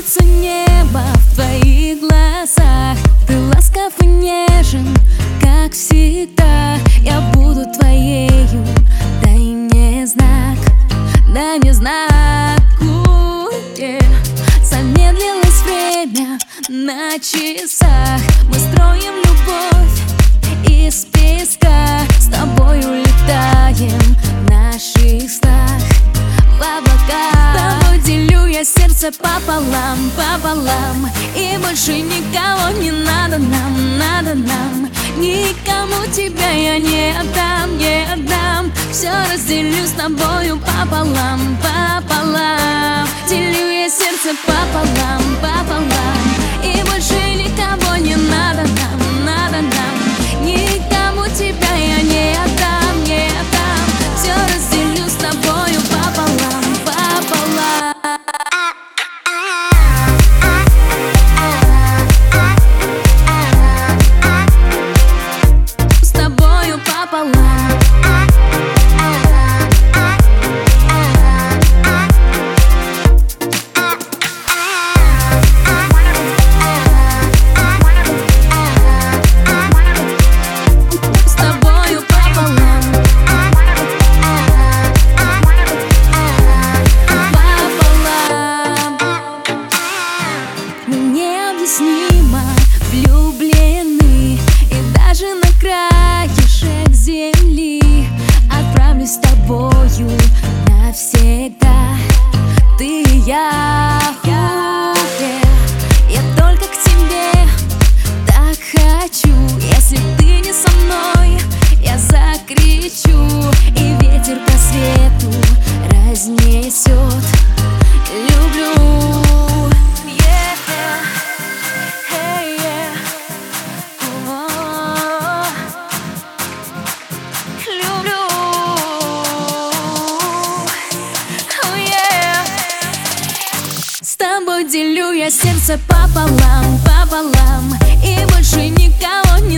светится небо в твоих глазах. Ты ласков и нежен, как всегда. Я буду твоею, дай мне знак Дай мне знак, yeah. Замедлилось время на часах. Мы строим любовь из песка С тобой улетаем сердце пополам, пополам. И больше никого не надо нам, надо нам. Никому тебя я не отдам, не отдам. Все разделю с тобою пополам, пополам. Делю я сердце пополам, пополам навсегда. Ты и я делю я сердце пополам, пополам И больше никого не